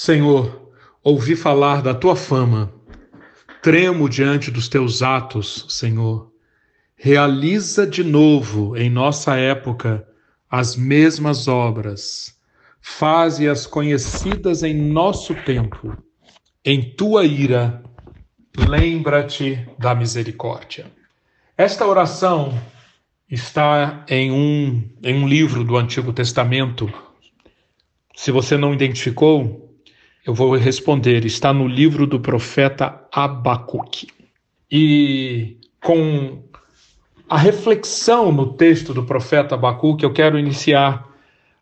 Senhor, ouvi falar da tua fama, tremo diante dos teus atos, Senhor. Realiza de novo em nossa época as mesmas obras, faze-as conhecidas em nosso tempo. Em tua ira, lembra-te da misericórdia. Esta oração está em um, em um livro do Antigo Testamento. Se você não identificou, eu vou responder, está no livro do profeta Abacuque. E com a reflexão no texto do profeta Abacuque, eu quero iniciar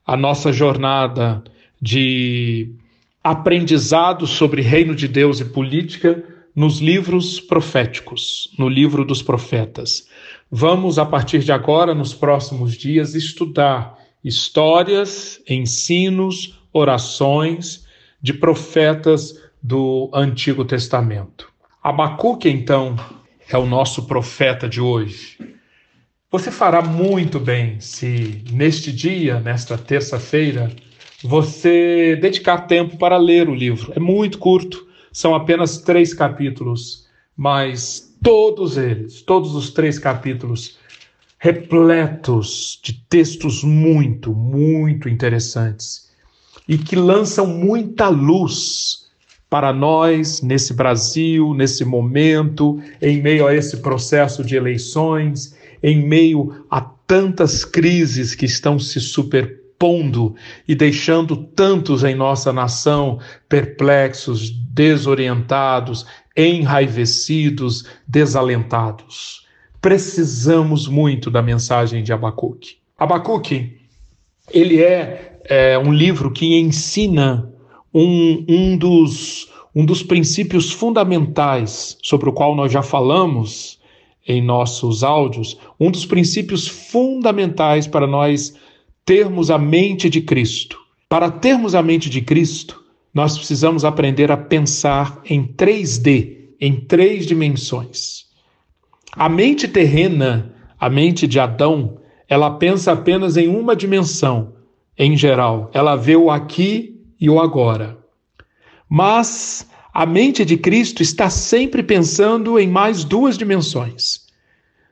a nossa jornada de aprendizado sobre reino de Deus e política nos livros proféticos, no livro dos profetas. Vamos, a partir de agora, nos próximos dias, estudar histórias, ensinos, orações de profetas do Antigo Testamento. Abacuque, então, é o nosso profeta de hoje. Você fará muito bem se neste dia, nesta terça-feira, você dedicar tempo para ler o livro. É muito curto, são apenas três capítulos, mas todos eles, todos os três capítulos, repletos de textos muito, muito interessantes e que lançam muita luz para nós nesse Brasil, nesse momento, em meio a esse processo de eleições, em meio a tantas crises que estão se superpondo e deixando tantos em nossa nação perplexos, desorientados, enraivecidos, desalentados. Precisamos muito da mensagem de Abacuque. Abacuque, ele é é um livro que ensina um, um, dos, um dos princípios fundamentais sobre o qual nós já falamos em nossos áudios, um dos princípios fundamentais para nós termos a mente de Cristo. Para termos a mente de Cristo, nós precisamos aprender a pensar em 3D, em três dimensões. A mente terrena, a mente de Adão, ela pensa apenas em uma dimensão, em geral. Ela vê o aqui e o agora. Mas a mente de Cristo está sempre pensando em mais duas dimensões.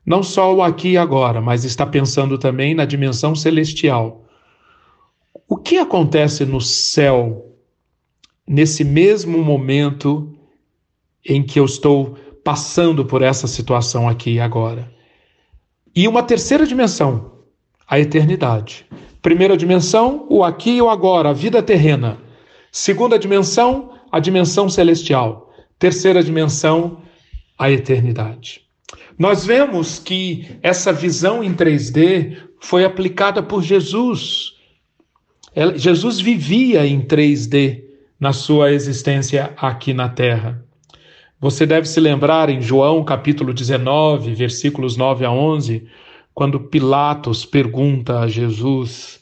Não só o aqui e agora, mas está pensando também na dimensão celestial. O que acontece no céu nesse mesmo momento em que eu estou passando por essa situação aqui e agora? E uma terceira dimensão, a eternidade. Primeira dimensão, o aqui e o agora, a vida terrena. Segunda dimensão, a dimensão celestial. Terceira dimensão, a eternidade. Nós vemos que essa visão em 3D foi aplicada por Jesus. Jesus vivia em 3D na sua existência aqui na Terra. Você deve se lembrar em João capítulo 19, versículos 9 a 11, quando Pilatos pergunta a Jesus: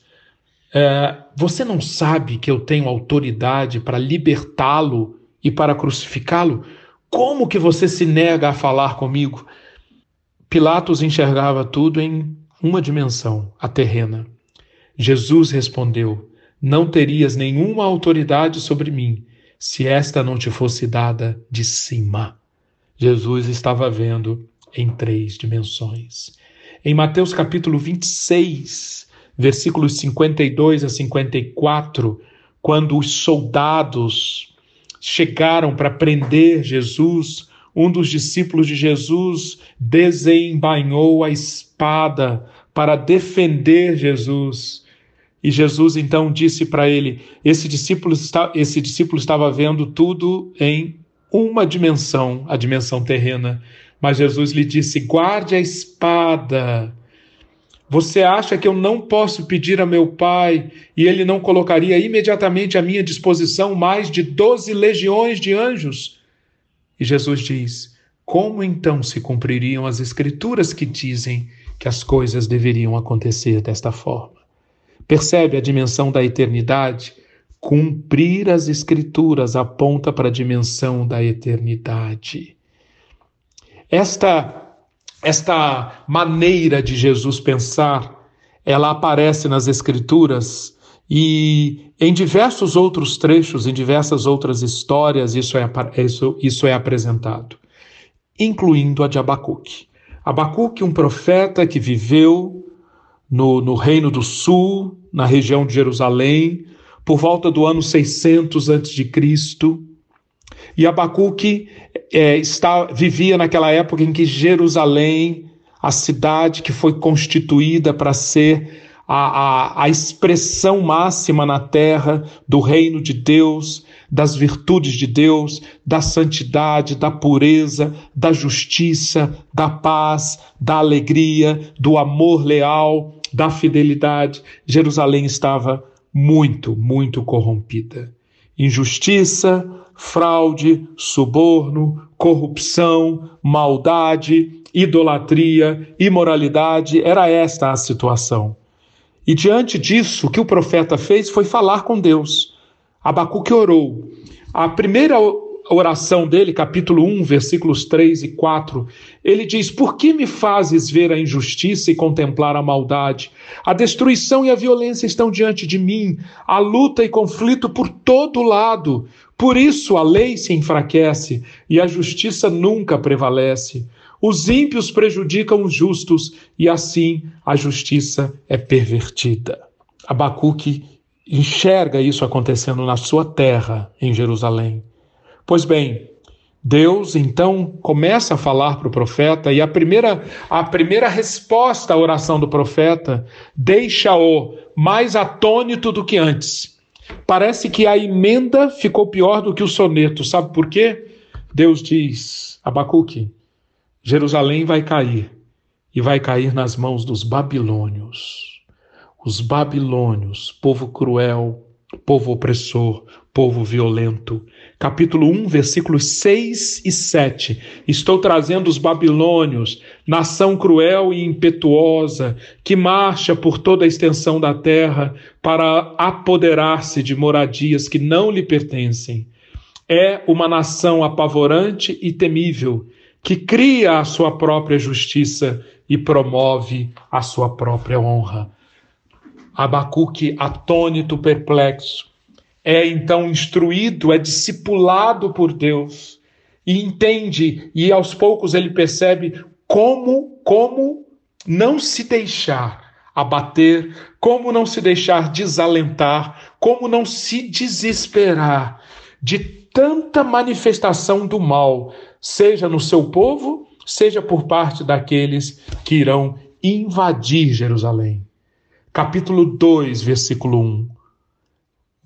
é, Você não sabe que eu tenho autoridade para libertá-lo e para crucificá-lo? Como que você se nega a falar comigo? Pilatos enxergava tudo em uma dimensão, a terrena. Jesus respondeu: Não terias nenhuma autoridade sobre mim se esta não te fosse dada de cima. Jesus estava vendo em três dimensões. Em Mateus capítulo 26, versículos 52 a 54, quando os soldados chegaram para prender Jesus, um dos discípulos de Jesus desembainhou a espada para defender Jesus. E Jesus então disse para ele: esse discípulo, está, esse discípulo estava vendo tudo em uma dimensão, a dimensão terrena. Mas Jesus lhe disse: guarde a espada. Você acha que eu não posso pedir a meu pai e ele não colocaria imediatamente à minha disposição mais de doze legiões de anjos? E Jesus diz: Como então se cumpririam as escrituras que dizem que as coisas deveriam acontecer desta forma? Percebe a dimensão da eternidade? Cumprir as escrituras aponta para a dimensão da eternidade. Esta esta maneira de Jesus pensar, ela aparece nas escrituras E em diversos outros trechos, em diversas outras histórias, isso é, isso, isso é apresentado, incluindo a de Abacuque. Abacuque, um profeta que viveu no, no Reino do Sul, na região de Jerusalém, por volta do ano 600 a.C. E Abacuque é, está, vivia naquela época em que Jerusalém, a cidade que foi constituída para ser a, a, a expressão máxima na terra do reino de Deus, das virtudes de Deus, da santidade, da pureza, da justiça, da paz, da alegria, do amor leal, da fidelidade. Jerusalém estava muito, muito corrompida. Injustiça, fraude, suborno, corrupção, maldade, idolatria, imoralidade, era esta a situação. E diante disso, o que o profeta fez foi falar com Deus. Abacuque orou. A primeira oração dele, capítulo 1, versículos 3 e 4, ele diz: Por que me fazes ver a injustiça e contemplar a maldade? A destruição e a violência estão diante de mim, a luta e conflito por todo lado. Por isso a lei se enfraquece e a justiça nunca prevalece. Os ímpios prejudicam os justos e assim a justiça é pervertida. Abacuque enxerga isso acontecendo na sua terra, em Jerusalém. Pois bem, Deus então começa a falar para o profeta e a primeira, a primeira resposta à oração do profeta deixa-o mais atônito do que antes. Parece que a emenda ficou pior do que o soneto. Sabe por quê? Deus diz, Abacuque, Jerusalém vai cair e vai cair nas mãos dos babilônios. Os babilônios, povo cruel, povo opressor, povo violento. Capítulo 1, versículos 6 e 7. Estou trazendo os babilônios, nação cruel e impetuosa, que marcha por toda a extensão da terra para apoderar-se de moradias que não lhe pertencem. É uma nação apavorante e temível que cria a sua própria justiça e promove a sua própria honra. Abacuque, atônito, perplexo, é então instruído, é discipulado por Deus e entende, e aos poucos ele percebe como, como não se deixar abater, como não se deixar desalentar, como não se desesperar de tanta manifestação do mal, seja no seu povo, seja por parte daqueles que irão invadir Jerusalém. Capítulo 2, versículo 1.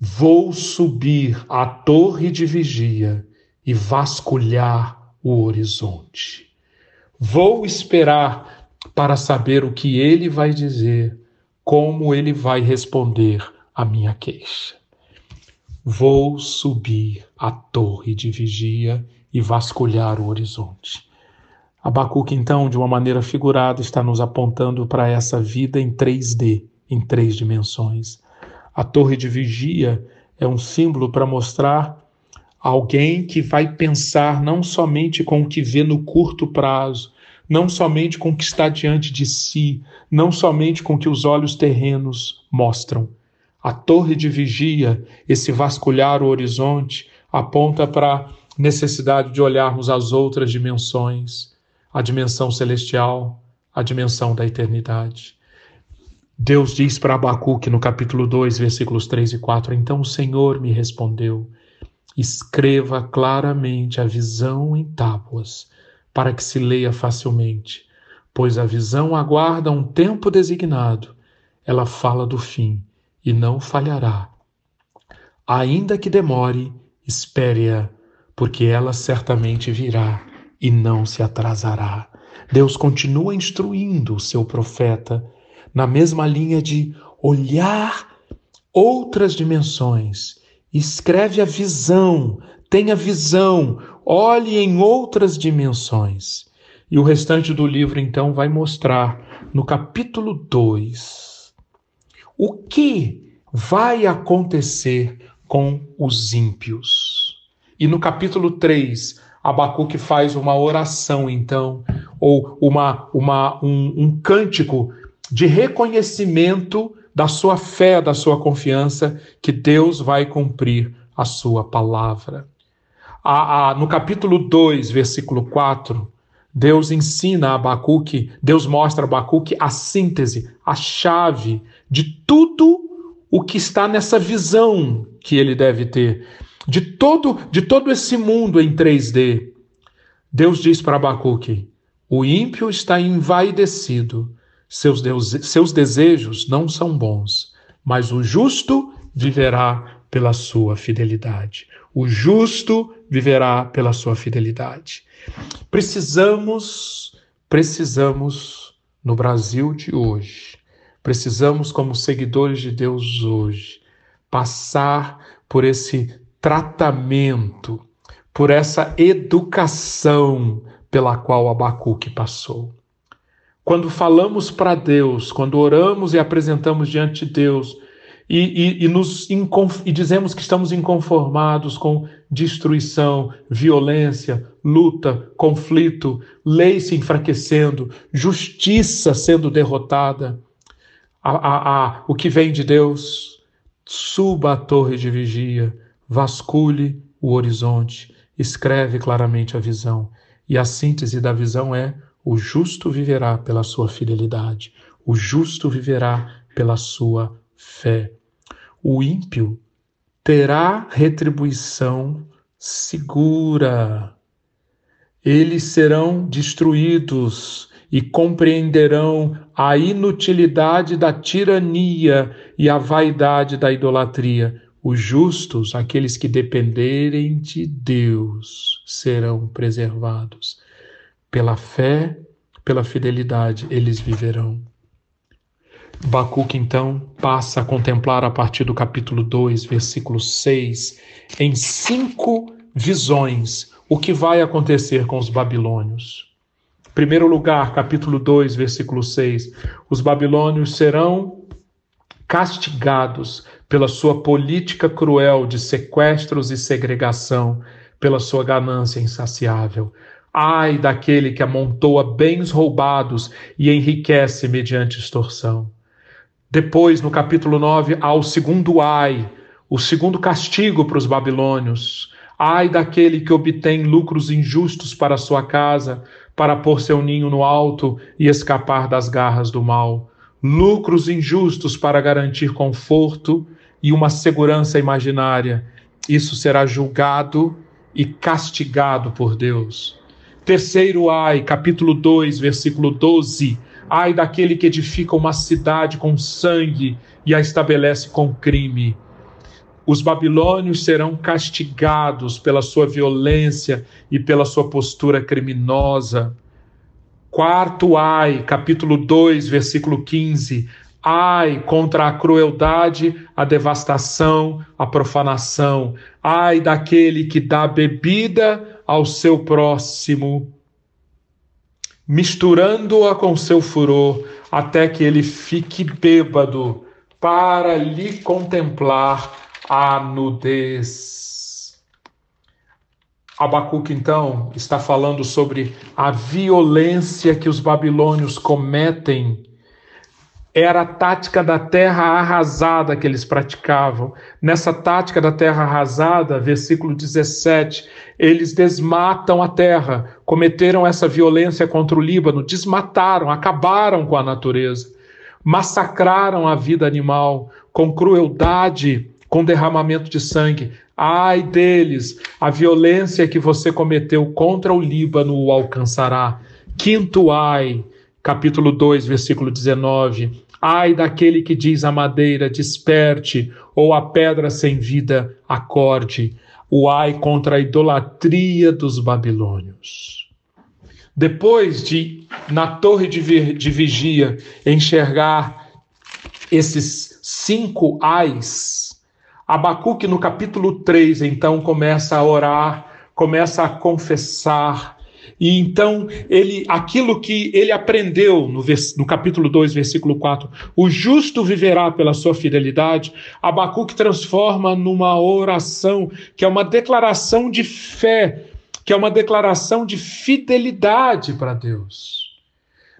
Vou subir à torre de vigia e vasculhar o horizonte. Vou esperar para saber o que ele vai dizer, como ele vai responder à minha queixa. Vou subir à torre de vigia e vasculhar o horizonte. Abacuque, então, de uma maneira figurada, está nos apontando para essa vida em 3D, em três dimensões. A torre de vigia é um símbolo para mostrar alguém que vai pensar não somente com o que vê no curto prazo, não somente com o que está diante de si, não somente com o que os olhos terrenos mostram. A torre de vigia, esse vasculhar o horizonte, aponta para necessidade de olharmos as outras dimensões, a dimensão celestial, a dimensão da eternidade. Deus diz para Abacuque no capítulo 2, versículos 3 e 4: Então o Senhor me respondeu: Escreva claramente a visão em tábuas, para que se leia facilmente, pois a visão aguarda um tempo designado, ela fala do fim e não falhará. Ainda que demore, espere-a porque ela certamente virá e não se atrasará. Deus continua instruindo o seu profeta na mesma linha de olhar outras dimensões. Escreve a visão, tenha visão, olhe em outras dimensões. E o restante do livro então vai mostrar no capítulo 2 o que vai acontecer com os ímpios. E no capítulo 3, Abacuque faz uma oração, então, ou uma, uma, um, um cântico de reconhecimento da sua fé, da sua confiança que Deus vai cumprir a sua palavra. A, a, no capítulo 2, versículo 4, Deus ensina a Abacuque, Deus mostra a Abacuque a síntese, a chave de tudo o que está nessa visão que ele deve ter, de todo, de todo esse mundo em 3D. Deus diz para Abacuque: o ímpio está envaidecido, seus, seus desejos não são bons, mas o justo viverá pela sua fidelidade. O justo viverá pela sua fidelidade. Precisamos, precisamos, no Brasil de hoje, precisamos, como seguidores de Deus hoje, passar por esse tratamento, por essa educação pela qual Abacuque passou. Quando falamos para Deus, quando oramos e apresentamos diante de Deus, e, e, e, nos e dizemos que estamos inconformados com destruição, violência, luta, conflito, lei se enfraquecendo, justiça sendo derrotada. A, a, a, o que vem de Deus, suba a torre de vigia, vasculhe o horizonte, escreve claramente a visão. E a síntese da visão é: o justo viverá pela sua fidelidade, o justo viverá pela sua fé o ímpio terá retribuição segura. Eles serão destruídos e compreenderão a inutilidade da tirania e a vaidade da idolatria. Os justos, aqueles que dependerem de Deus, serão preservados. Pela fé, pela fidelidade, eles viverão. Bacuque então passa a contemplar a partir do capítulo 2, versículo 6, em cinco visões, o que vai acontecer com os babilônios. Primeiro lugar, capítulo 2, versículo 6, os babilônios serão castigados pela sua política cruel de sequestros e segregação, pela sua ganância insaciável. Ai daquele que amontoa bens roubados e enriquece mediante extorsão. Depois, no capítulo 9, há o segundo ai, o segundo castigo para os babilônios. Ai daquele que obtém lucros injustos para sua casa, para pôr seu ninho no alto e escapar das garras do mal. Lucros injustos para garantir conforto e uma segurança imaginária. Isso será julgado e castigado por Deus. Terceiro ai, capítulo 2, versículo 12 Ai daquele que edifica uma cidade com sangue e a estabelece com crime. Os babilônios serão castigados pela sua violência e pela sua postura criminosa. Quarto ai, capítulo 2, versículo 15. Ai contra a crueldade, a devastação, a profanação. Ai daquele que dá bebida ao seu próximo misturando-a com seu furor, até que ele fique bêbado, para lhe contemplar a nudez. Abacuque, então, está falando sobre a violência que os babilônios cometem era a tática da terra arrasada que eles praticavam. Nessa tática da terra arrasada, versículo 17, eles desmatam a terra, cometeram essa violência contra o Líbano, desmataram, acabaram com a natureza, massacraram a vida animal com crueldade, com derramamento de sangue. Ai deles, a violência que você cometeu contra o Líbano o alcançará. Quinto ai, capítulo 2, versículo 19. Ai daquele que diz à madeira, desperte, ou à pedra sem vida, acorde. O ai contra a idolatria dos babilônios. Depois de, na torre de, de vigia, enxergar esses cinco ais, Abacuque, no capítulo 3, então, começa a orar, começa a confessar, e então ele aquilo que ele aprendeu no, vers, no capítulo 2, versículo 4, o justo viverá pela sua fidelidade, Abacuque transforma numa oração que é uma declaração de fé, que é uma declaração de fidelidade para Deus.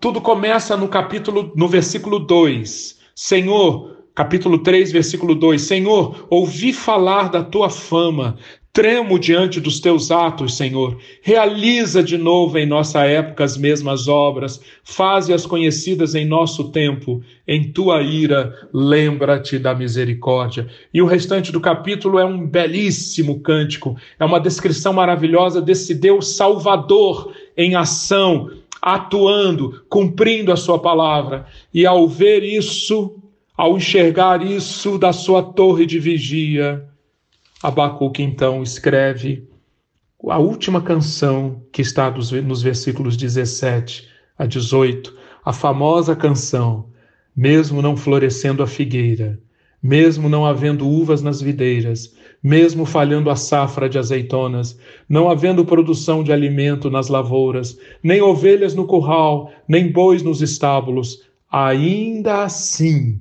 Tudo começa no capítulo no versículo 2. Senhor, Capítulo 3, versículo 2: Senhor, ouvi falar da tua fama, tremo diante dos teus atos, Senhor. Realiza de novo em nossa época as mesmas obras, faze-as conhecidas em nosso tempo. Em tua ira, lembra-te da misericórdia. E o restante do capítulo é um belíssimo cântico, é uma descrição maravilhosa desse Deus Salvador em ação, atuando, cumprindo a sua palavra. E ao ver isso, ao enxergar isso da sua torre de vigia, Abacuque então escreve a última canção que está nos versículos 17 a 18, a famosa canção, mesmo não florescendo a figueira, mesmo não havendo uvas nas videiras, mesmo falhando a safra de azeitonas, não havendo produção de alimento nas lavouras, nem ovelhas no curral, nem bois nos estábulos, ainda assim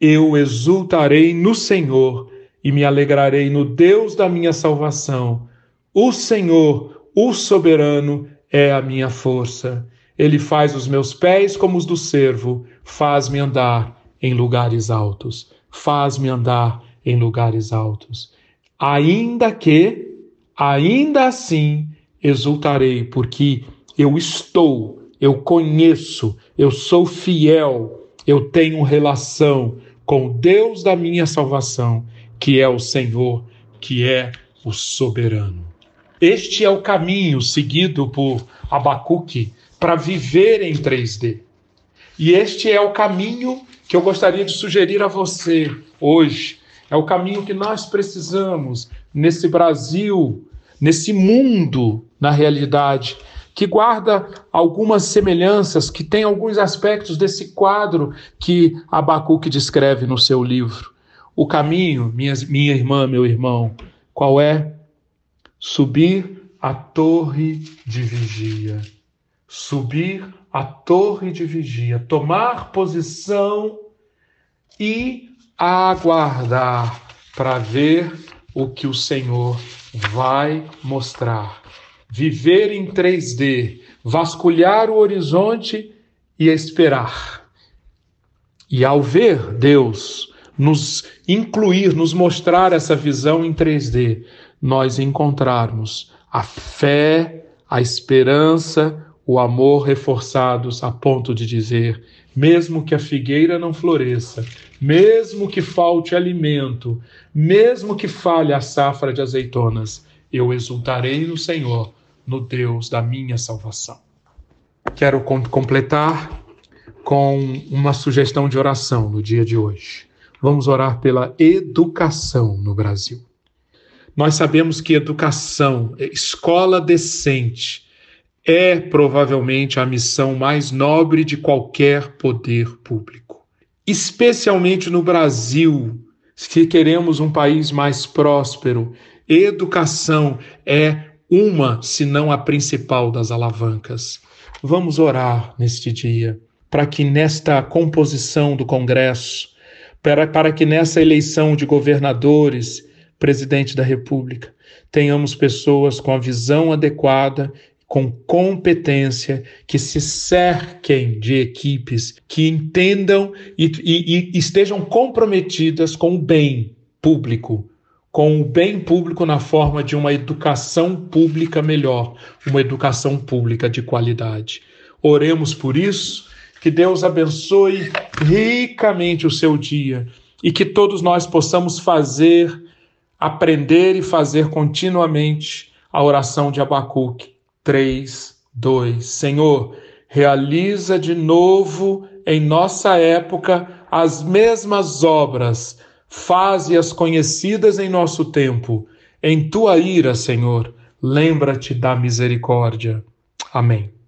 eu exultarei no Senhor e me alegrarei no Deus da minha salvação. O Senhor, o soberano, é a minha força. Ele faz os meus pés como os do servo, faz-me andar em lugares altos. Faz-me andar em lugares altos. Ainda que, ainda assim, exultarei, porque eu estou, eu conheço, eu sou fiel, eu tenho relação com o Deus da minha salvação, que é o Senhor, que é o soberano. Este é o caminho seguido por Abacuque para viver em 3D. E este é o caminho que eu gostaria de sugerir a você hoje. É o caminho que nós precisamos nesse Brasil, nesse mundo, na realidade, que guarda algumas semelhanças, que tem alguns aspectos desse quadro que Abacuque descreve no seu livro. O caminho, minha, minha irmã, meu irmão, qual é? Subir a torre de vigia. Subir a torre de vigia, tomar posição e aguardar para ver o que o Senhor vai mostrar viver em 3D, vasculhar o horizonte e esperar. E ao ver Deus nos incluir, nos mostrar essa visão em 3D, nós encontrarmos a fé, a esperança, o amor reforçados a ponto de dizer: mesmo que a figueira não floresça, mesmo que falte alimento, mesmo que falhe a safra de azeitonas, eu exultarei no Senhor, no Deus da minha salvação. Quero completar com uma sugestão de oração no dia de hoje. Vamos orar pela educação no Brasil. Nós sabemos que educação, escola decente, é provavelmente a missão mais nobre de qualquer poder público. Especialmente no Brasil, se queremos um país mais próspero, educação é uma, se não a principal das alavancas. Vamos orar neste dia para que nesta composição do Congresso, para, para que nessa eleição de governadores, presidente da República, tenhamos pessoas com a visão adequada, com competência, que se cerquem de equipes que entendam e, e, e estejam comprometidas com o bem público, com o bem público na forma de uma educação pública melhor, uma educação pública de qualidade. Oremos por isso, que Deus abençoe ricamente o seu dia e que todos nós possamos fazer, aprender e fazer continuamente a oração de Abacuque 3, 2. Senhor, realiza de novo em nossa época as mesmas obras faze-as conhecidas em nosso tempo. Em tua ira, Senhor, lembra-te da misericórdia. Amém.